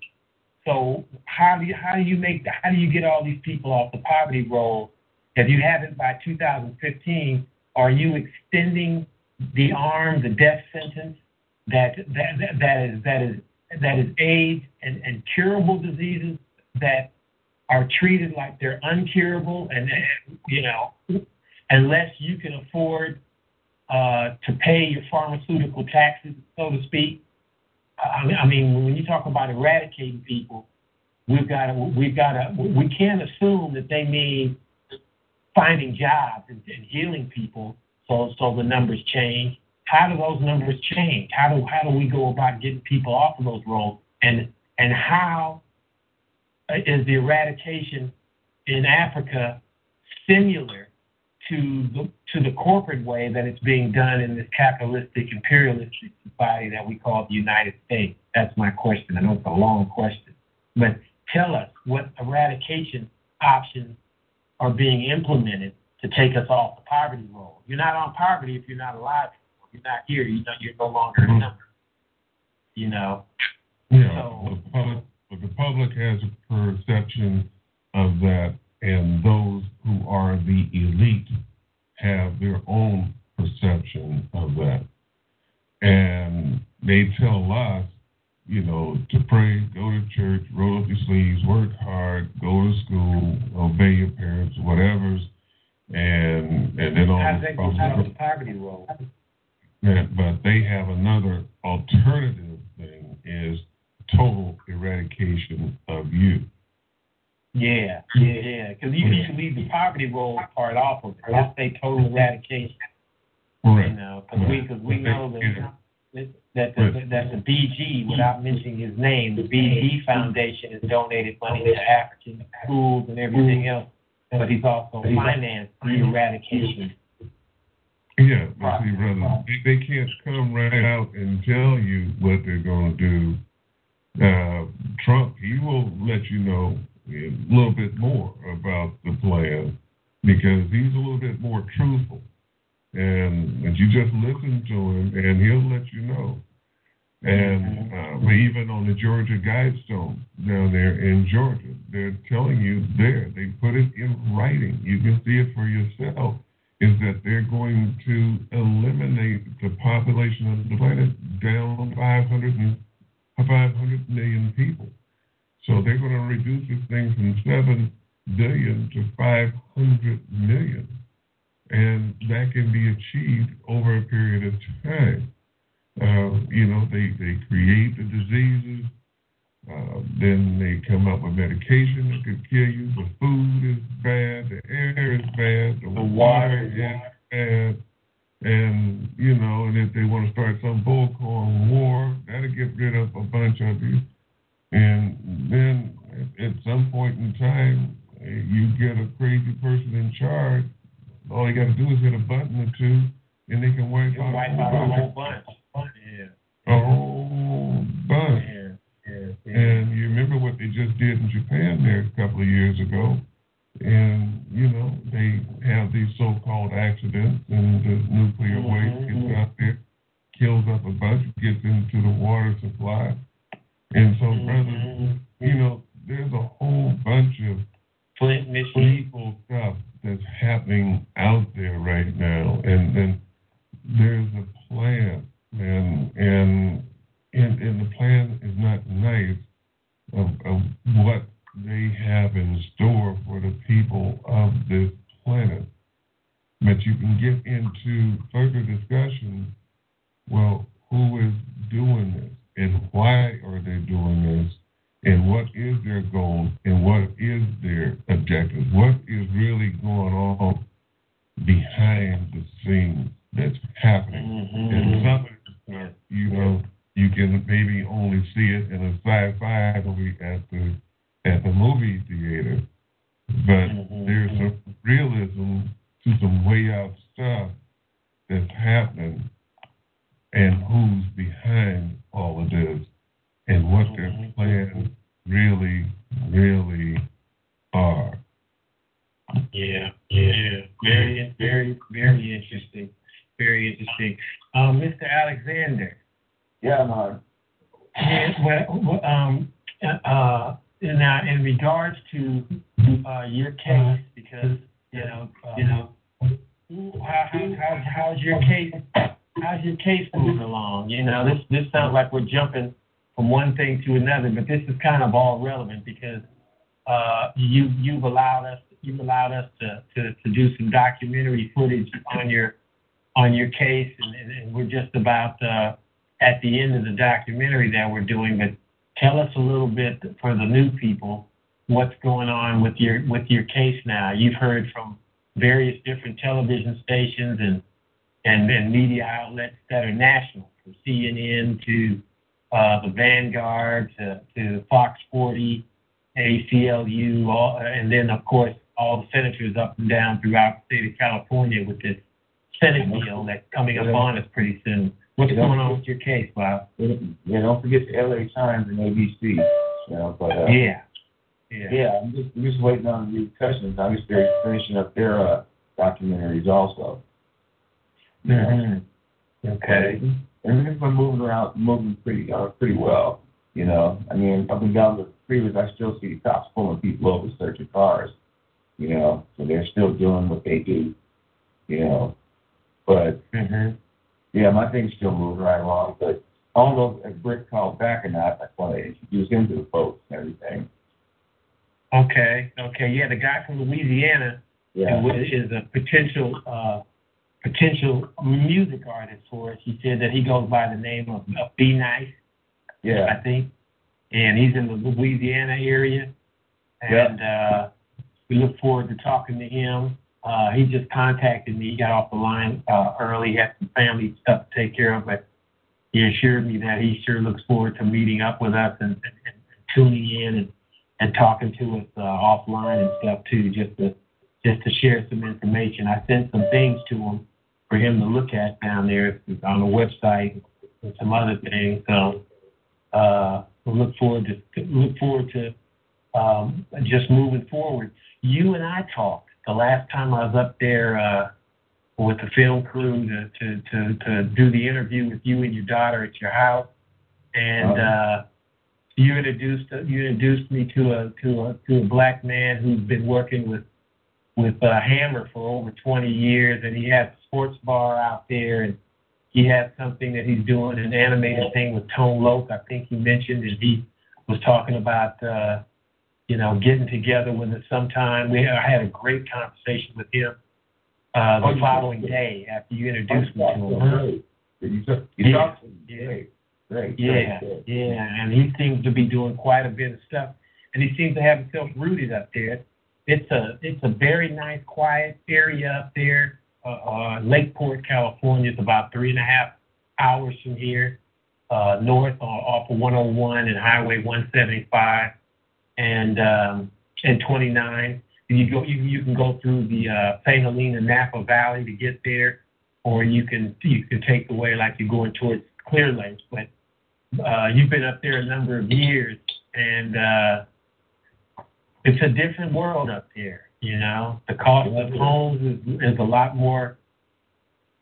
so how do you how do you make how do you get all these people off the poverty roll? If you haven't by 2015, are you extending the arm, the death sentence that that that, that is that is that is AIDS and, and curable diseases that are treated like they're uncurable and you know unless you can afford uh, to pay your pharmaceutical taxes, so to speak. I mean, when you talk about eradicating people, we've got to, we've got to, we can't assume that they mean finding jobs and, and healing people, so so the numbers change. How do those numbers change? How do how do we go about getting people off of those roles? And and how is the eradication in Africa similar to the to the corporate way that it's being done in this capitalistic imperialistic society that we call the United States? That's my question. I know it's a long question, but tell us what eradication options are being implemented to take us off the poverty roll. You're not on poverty if you're not alive. You're not here, you know, you're no longer a number. You know. Yeah, So- the public, but the public has a perception of that, and those who are the elite have their own perception of that. And they tell us, you know, to pray, go to church, roll up your sleeves, work hard, go to school, obey your parents, whatever's, and and then all How this they get out of other- the poverty roll? yeah, but they have another alternative thing is total eradication of you. Yeah, yeah, yeah. Because you need to leave the poverty roll part off of it. Just say total eradication. You know, because we because we know that that the, that the BG, without mentioning his name, the BG Foundation has donated money to African schools and everything mm-hmm. else, but he's also financed the eradication. Yeah, but see, brother, they, they can't come right out and tell you what they're going to do. Uh, Trump, he will let you know a little bit more about the plan because he's a little bit more truthful. And, and you just listen to him, and he'll let you know. And uh, even on the Georgia Guidestone down there in Georgia, they're telling you there, they put it in writing. You can see it for yourself. Is that they're going to eliminate the population of the planet down 500, and, 500 million people. So they're going to reduce this thing from 7 billion to 500 million. And that can be achieved over a period of time. Uh, you know, they, they create the diseases, uh, then they come up with medication that could kill you. The food is bad, the air is bad, the, The water is is bad. And, you know, and if they want to start some bullcorn war, that'll get rid of a bunch of you. And then at, at some point in time, you get a crazy person in charge. All you got to do is hit a button or two, and they can wipe You'll out wipe a out a whole bunch. Yeah, A whole bunch. yeah, yeah. yeah. And you remember what they just did in Japan there a couple of years ago. And, you know, they have these so called accidents, and the nuclear Mhm, waste gets mhm. out there, kills up a bunch, gets into the water supply. And so, brothers, Mhm. you know, there's a whole bunch of Flint, Michigan. evil stuff that's happening out there right now, and and there's a plan, and and and, and the plan is not nice of, of what they have in store for the people of this planet. But you can get into further discussion. Well, who is doing this, and why are they doing this? and what is their goal and what is their objective? What is really going on behind the scenes that's happening? And Mhm. some of it, you know, you rivalry at the at the movie theater, but Mhm. there's some realism to some way out stuff that's happening and who's behind all of this and what their Mhm. plans really, really are. Yeah, yeah, very, very, very interesting. Very interesting. Um, Mr. Alexander. Yeah, no, Yeah, well, well, um, uh, now in regards to uh, your case, because you know, you know, how, how, how's your case? How's your case moving along? You know, this this sounds like we're jumping from one thing to another, but this is kind of all relevant because uh, you you've allowed us you've allowed us to, to, to do some documentary footage on your on your case, and, and, and we're just about uh, at the end of the documentary that we're doing. But tell us a little bit for the new people what's going on with your with your case now. You've heard from various different television stations and and, and media outlets that are national, from CNN to uh, the Vanguard to, to Fox 40, ACLU, all, and then of course all the senators up and down throughout the state of California with this Senate bill that's coming up on us pretty soon. What's going on with your case, Bob? yeah, don't forget the LA Times and ABC. You know, but uh, Yeah. Yeah. yeah, I'm just, I'm just waiting on the repercussions. Just they're finishing up their uh, documentaries also. Mhm. Okay. Everything's been moving around, moving pretty, uh, pretty well. You know, I mean, up and down the freeways, I still see cops pulling people over searching cars. You know, so they're still doing what they do. You know, but Mhm. Yeah, my thing's still moving right along. But I don't know if Brick called back or not. I want to introduce him to the folks and everything. Okay. Okay. Yeah, the guy from Louisiana Yeah. is a potential uh, potential music artist for us. He said that he goes by the name of, of Be Nice. Yeah, I think, and he's in the Louisiana area, and uh, we look forward to talking to him. Uh, he just contacted me. He got off the line uh, early. He had some family stuff to take care of, but he assured me that he sure looks forward to meeting up with us and, and, and tuning in and, and talking to us uh, offline and stuff too, just to just to share some information. I sent some things to him for him to look at down there on the website and some other things. So uh, we look forward to look forward to um, just moving forward. You and I talked the last time I was up there uh, with the film crew to, to to to do the interview with you and your daughter at your house, and uh, you introduced you introduced me to a to a to a black man who's been working with with uh, Hammer for over 20 years, and he has a sports bar out there, and he has something that he's doing, an animated thing with Tone Loc, I think he mentioned, and he was talking about, uh, you know, getting together with us sometime. We I had a great conversation with him uh, Oh, the you following day after you introduced me to him. Great. You took, you Yeah. talked to him. Yeah. Great. Great. Yeah, Great. yeah, and he seems to be doing quite a bit of stuff, and he seems to have himself rooted up there. It's a it's a very nice, quiet area up there. Uh, uh, Lakeport, California, is about three and a half hours from here, uh, north on, off of 101 and Highway 175, and um, and 29. You go you you can go through the uh. Helena Napa Valley to get there, or you can you can take the way like you're going towards Clear Lake, but uh, you've been up there a number of years, and uh, it's a different world up there. You know, the cost of homes is, is a lot more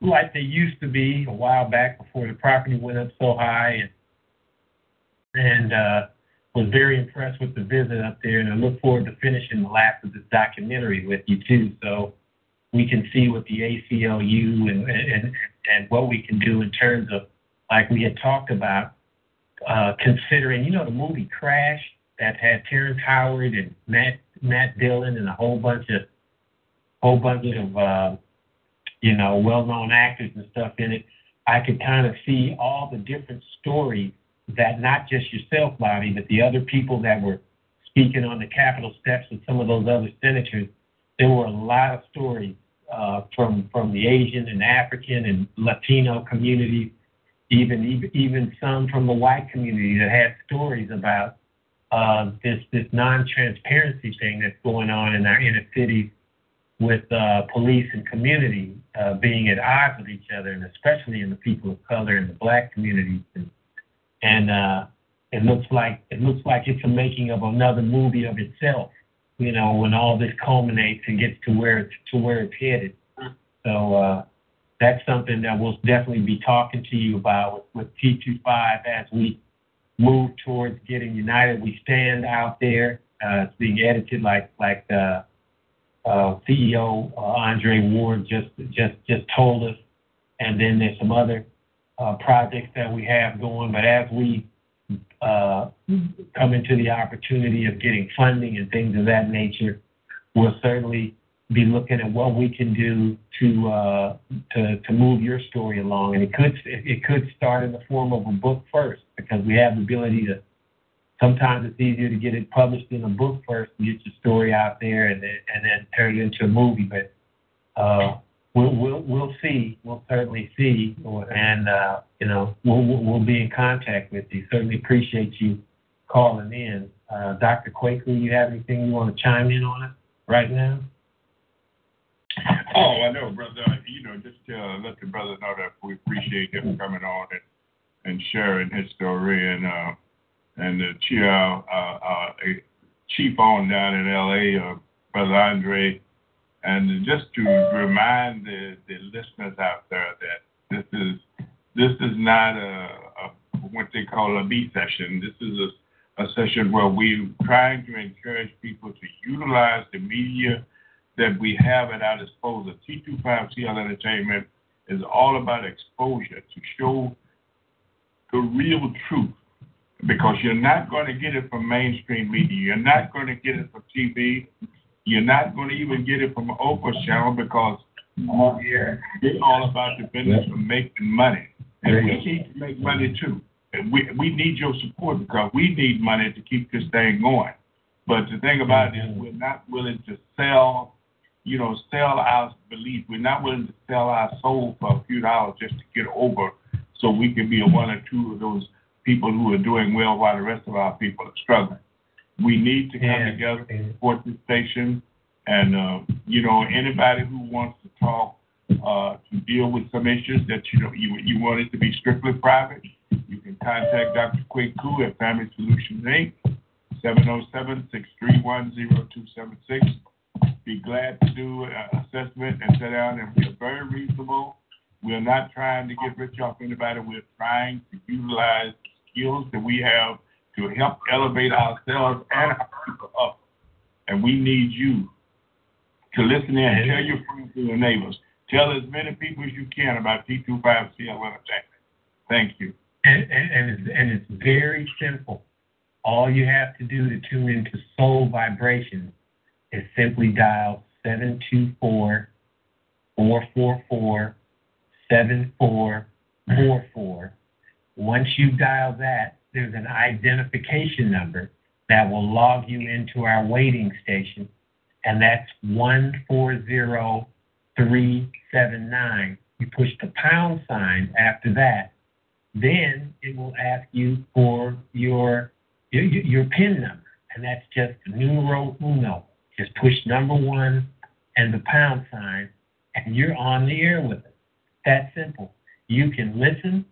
like they used to be a while back before the property went up so high, and and uh, was very impressed with the visit up there, and I look forward to finishing the last of this documentary with you too, so we can see what the ACLU and and and what we can do in terms of like we had talked about, uh, considering, you know, the movie Crash that had Terrence Howard and Matt Matt Dillon and a whole bunch of whole bunch of uh, you know well-known actors and stuff in it. I could kind of see all the different stories that not just yourself, Bobby, but the other people that were speaking on the Capitol steps and some of those other senators. There were a lot of stories uh, from from the Asian and African and Latino communities even even some from the white community that had stories about uh, this this non-transparency thing that's going on in our inner cities with uh, police and community uh, being at odds with each other, and especially in the people of color and the black communities. And, and uh, it looks like it looks like it's a making of another movie of itself. You know, when all this culminates and gets to where it's to where it's headed. So uh, that's something that we'll definitely be talking to you about with, with T25 as we move towards getting united. We stand out there. Uh, it's being edited like like uh, uh, CEO uh, Andre Ward just just just told us, and then there's some other projects that we have going. But as we uh, come into the opportunity of getting funding and things of that nature, we'll certainly be looking at what we can do to uh, move your story along. And it could it could start in the form of a book first because we have the ability to. Sometimes it's easier to get it published in a book first and get your story out there, and then and then turn it into a movie. We'll we'll we'll see. We'll certainly see, and uh, you know we'll we'll be in contact with you. Certainly appreciate you calling in, uh, Dr. Kwaku. You have anything you want to chime in on it right now? Oh, I know, brother. You know, just uh, let the brother know that we appreciate him coming on and, and sharing his story, and uh, and the chief, uh, uh, chief on down in L.A., uh, brother Andre, and just to remind the, the listeners out there that this is this is not a, a what they call a B session. This is a, a session where we're trying to encourage people to utilize the media that we have at our disposal. T25CL Entertainment is all about exposure to show the real truth because you're not going to get it from mainstream media. You're not going to get it from TV. You're not going to even get it from Oprah channel because it's all about the business of making money. And we need to make money too. And we, we need your support because we need money to keep this thing going. But the thing about it is we're not willing to sell you know, sell our belief. We're not willing to sell our soul for a few dollars just to get over so we can be one or two of those people who are doing well while the rest of our people are struggling. We need to come Yeah. together and support this station. And, uh, you know, anybody who wants to talk, uh, to deal with some issues that, you know, you, you want it to be strictly private, you can contact Dr. Kwaku at Family Solutions Inc., 707-631-0276 be glad to do an assessment and sit down and we are very reasonable. We are not trying to get rich off anybody. We're trying to utilize the skills that we have to help elevate ourselves and our people up. And we need you to listen in. Tell your friends and your neighbors. Tell as many people as you can about T25CL Entertainment. Thank you. And, and, and, it's, and it's very simple. All you have to do to tune into Soul Vibrations is simply dial 724 444 7444. Once you dial that, there's an identification number that will log you into our waiting station, and that's 140379. You push the pound sign after that, then it will ask you for your your, your PIN number, and that's just numero uno. Just push number one and the pound sign, and you're on the air with it. That simple. You can listen.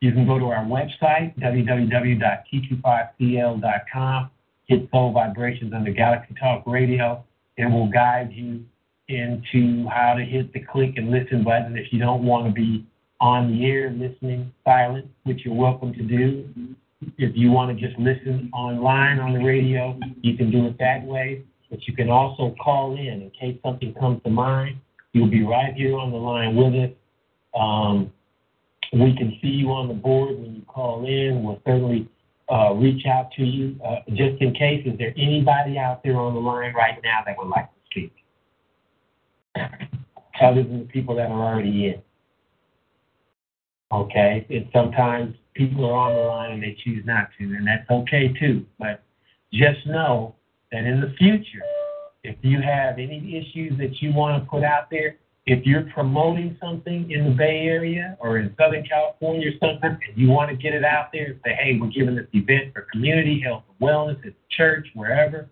You can go to our website, www.t25cl.com, hit Soul Vibrations under Galaxy Talk Radio. It will guide you into how to hit the click and listen button if you don't want to be on the air listening silent, which you're welcome to do. If you want to just listen online on the radio, you can do it that way. But you can also call in in case something comes to mind. You'll be right here on the line with us. Um, we can see you on the board when you call in. We'll certainly uh, reach out to you. Uh, just in case, is there anybody out there on the line right now that would like to speak? Other than the people that are already in. Okay, and sometimes people are on the line and they choose not to, and that's okay too. But just know that in the future, if you have any issues that you want to put out there, if you're promoting something in the Bay Area or in Southern California or something, and you want to get it out there say, hey, we're giving this event for community health and wellness at church, wherever,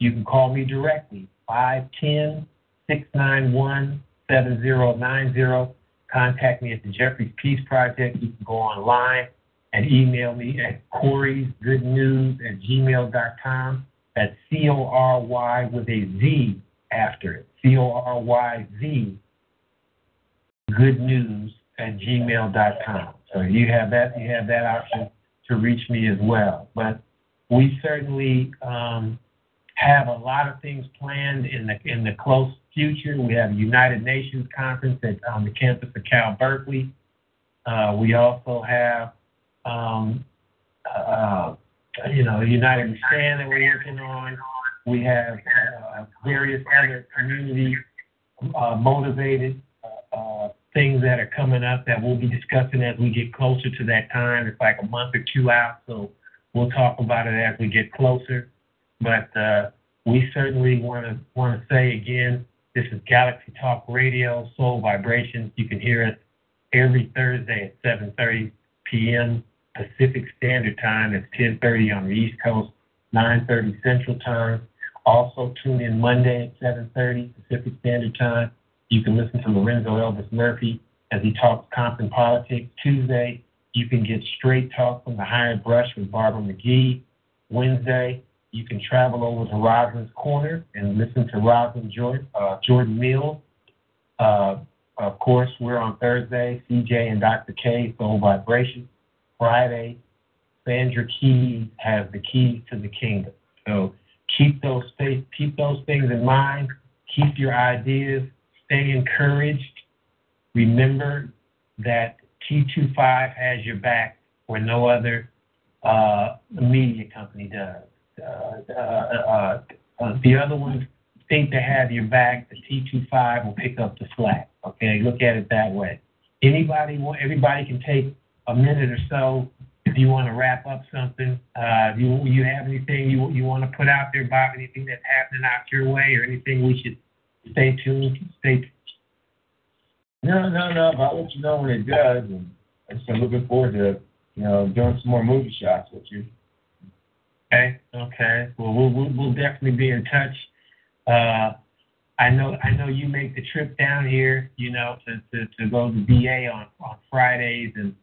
you can call me directly, 510 691 7090. Contact me at the Jeffries Peace Project. You can go online and email me at Corey's Good News at gmail.com. That's C O R Y with a Z after it. C O R Y Z good news at gmail.com. So you have that you have that option to reach me as well. But we certainly um, have a lot of things planned in the in the close future. We have a United Nations conference at on the campus of Cal Berkeley. Uh, we also have um, uh, you know United Stand that we're working on. We have uh, various other community uh, motivated uh, uh, things that are coming up that we'll be discussing as we get closer to that time. It's like a month or two out, so we'll talk about it as we get closer. But uh, we certainly want to want to say again, this is Galaxy Talk Radio, Soul Vibrations. You can hear us every Thursday at 7:30 p.m. Pacific Standard Time. It's 10:30 on the East Coast, 9:30 Central Time. Also tune in Monday at 7:30 Pacific Standard Time. You can listen to Lorenzo Elvis Murphy as he talks Compton politics. Tuesday, you can get straight talk from the Higher Brush with Barbara McGee. Wednesday, you can travel over to Rosalind's Corner and listen to Rosalind Jordan, uh, Jordan Mills. Uh, of course, we're on Thursday, CJ and Dr. K, Soul Vibration. Friday, Sandra Keys has the keys to the kingdom. So keep those keep those things in mind. Keep your ideas. Stay encouraged. Remember that T25 has your back where no other uh, media company does. Uh, uh, uh, uh, the other ones think they have your back. The T25 will pick up the slack. Okay, look at it that way. Anybody, everybody can take a minute or so if you want to wrap up something. Uh, do you you have anything you you want to put out there, Bob? Anything that's happening out your way, or anything we should stay tuned? Stay. No, no, no. But I'll let you know when it does, and I'm just looking forward to you know doing some more movie shots with you. Okay. Okay. Well, we'll we'll, we'll definitely be in touch. Uh, I know I know you make the trip down here, you know, to to, to go to BA on on Fridays, and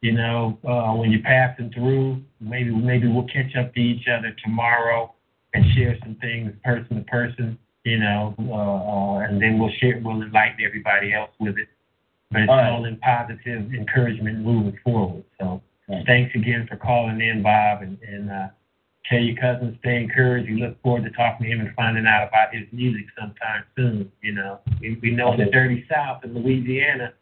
you know uh, when you're passing through, maybe maybe we'll catch up to each other tomorrow and share some things person to person, you know, uh, uh, and then we'll share we'll enlighten everybody else with it. But it's all, right. in positive encouragement moving forward. So right. thanks again for calling in, Bob, and and. Uh, Tell your cousin stay encouraged. We look forward to talking to him and finding out about his music sometime soon. You know, we, we know the Dirty South in Louisiana.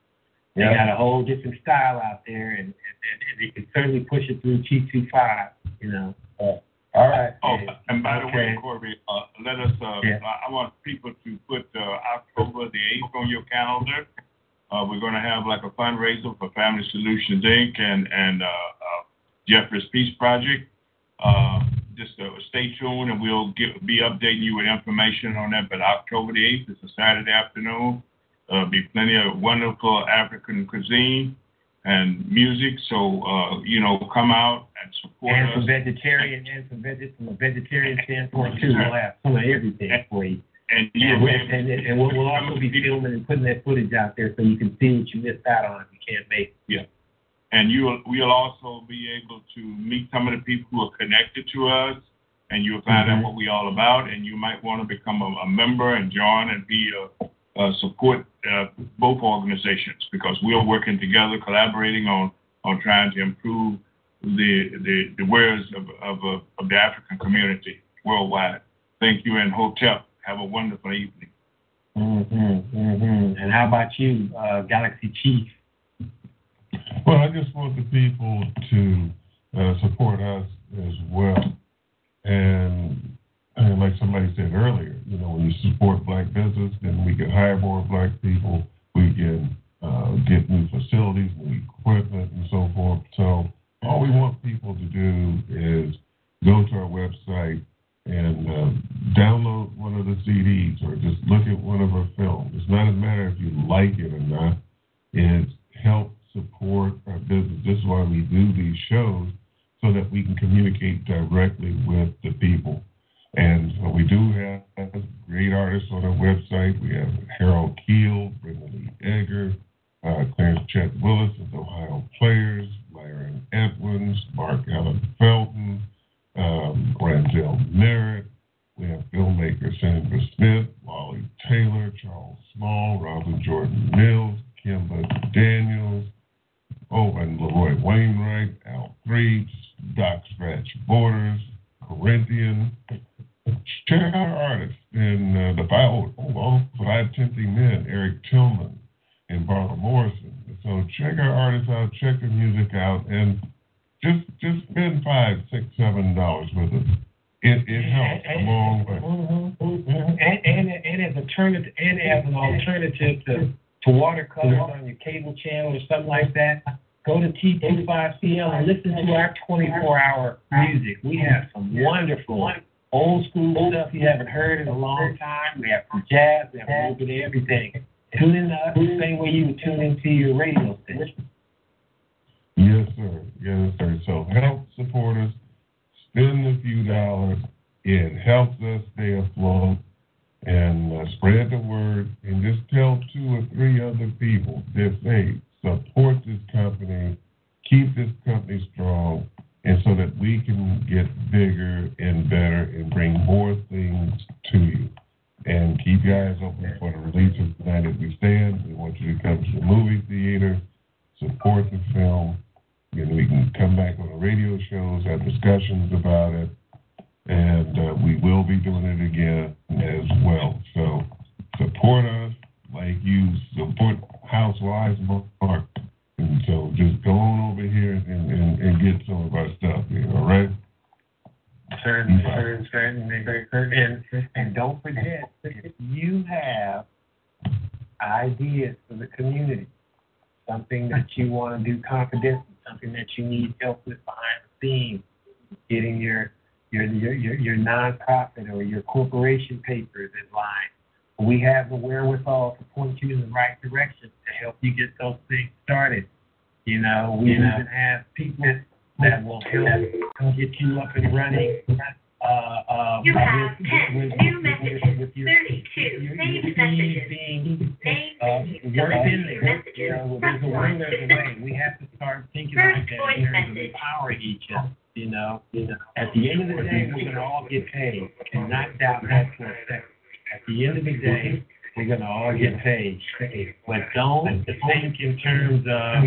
They got a whole different style out there, and, and, and they can certainly push it through T25. You know. Uh, all right. Oh, and by the okay. way, Corey, uh, let us. Uh, yeah. I want people to put uh, October the eighth on your calendar. Uh, we're going to have like a fundraiser for Family Solutions Inc. and and uh, uh, Jeffries Peace Project. Uh, just uh, stay tuned, and we'll get, be updating you with information on that. But October the 8th is a Saturday afternoon. Uh, be plenty of wonderful African cuisine and music. So uh, you know, come out and support and us. And vegetarian, and some veg- from a vegetarian standpoint too, we'll have some of everything for you. And, and, and, and, and we'll, we'll also be filming and putting that footage out there so you can see what you missed out on if you can't make it. Yeah and you'll we'll also be able to meet some of the people who are connected to us, and you'll find mm-hmm. out what we're all about, and you might want to become a, a member and join and be a support uh, both organizations because we're working together, collaborating on on trying to improve the the, the wares of, of, of the African community worldwide. Thank you, and Hotep. Have a wonderful evening. Mm-hmm, mm-hmm. And how about you, uh, Galaxy Chief? Well, I just want the people to uh, support us as well. And, and like somebody said earlier, you know, when you support black business, then we can hire more black people. We can uh, get new facilities, new equipment, and so forth. So all we want people to do is go to our website and uh, download one of the CDs or just look at one of our films. It's not a matter if you is help support our business. This is why we do these shows so that we can communicate directly with the people. Do have great artists on our website. We have Harold Keel, Brenda Lee Eager, uh, Clarence Chet Willis of Ohio Players, Myron Edwins, Mark Allen Felton, um, Randell Merritt. We have filmmaker Sandra Smith, Wally Taylor, Charles Small, Robin Jordan Mills, Kimba Daniels, oh, and Leroy Wainwright, Al Threeps, Doc Scratch Borders, Corinthian. Check out our artists in uh, the five, oh, oh, five tempting men, Eric Tillman and Barbara Morrison. So check our artists out, check their music out, and just just spend five, six, seven dollars with us. It it helps a long way. And, and, and as alternative, and as an alternative to, to watercolors on your cable channel or something like that, go to T25CL and listen to our 24-hour music. We have some wonderful old school stuff you haven't heard in a long time. We have some jazz, we have a little bit of everything. Tune in to us the same way you would tune into your radio station. Yes, sir. Yes, sir. So help support us. Spend a few dollars. It helps us stay afloat and uh, spread the word and just tell two or three other people that hey, support this company, keep this company strong, and so that we can get bigger and better and bring more things to you. And keep your eyes open for the release of Tonight as We Stand. We want you to come to the movie theater, support the film, and we can come back on the radio shows, have discussions about it, and uh, we will be doing it again as well. So support us like you support Housewives Mark. And so just go on over here and, and, and get some of our stuff here, all right? Certainly, certainly. And, and don't forget, if you have ideas for the community, something that you want to do confidentially, something that you need help with behind the scenes, getting your your your your, your nonprofit or your corporation papers in line. We have the wherewithal to point you in the right direction to help you get those things started. You know, we even have people that will help get you up and running. Uh, uh, You have with, 10 with, new with, messages, with your, 32 your, your saved feed messages. being Name uh, menu. worked your messages. You know, there's a one way, there's a way. We have to start thinking First like that in voice terms of empowering each other. You know, at the end of the day, we're gonna all get paid. And not doubt that for a second. At the end of the day, we're gonna all get paid. But don't think in terms of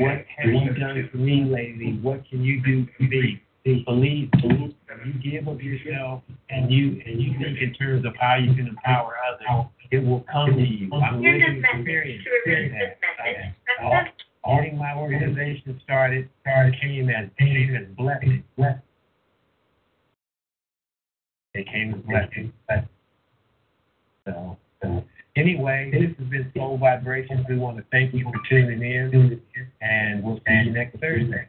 what have you done for me lately? What can you do for me? Believe, believe, you give of yourself and you and you think in terms of how you can empower others, it will come to you. I'm Here's living this experience To remove that. this message, All- press Getting my organization started, started came as came as blessing. blessing. It came as blessing. blessing. So, so anyway, this has been Soul Vibrations. We want to thank you for tuning in, and we'll see you next Thursday.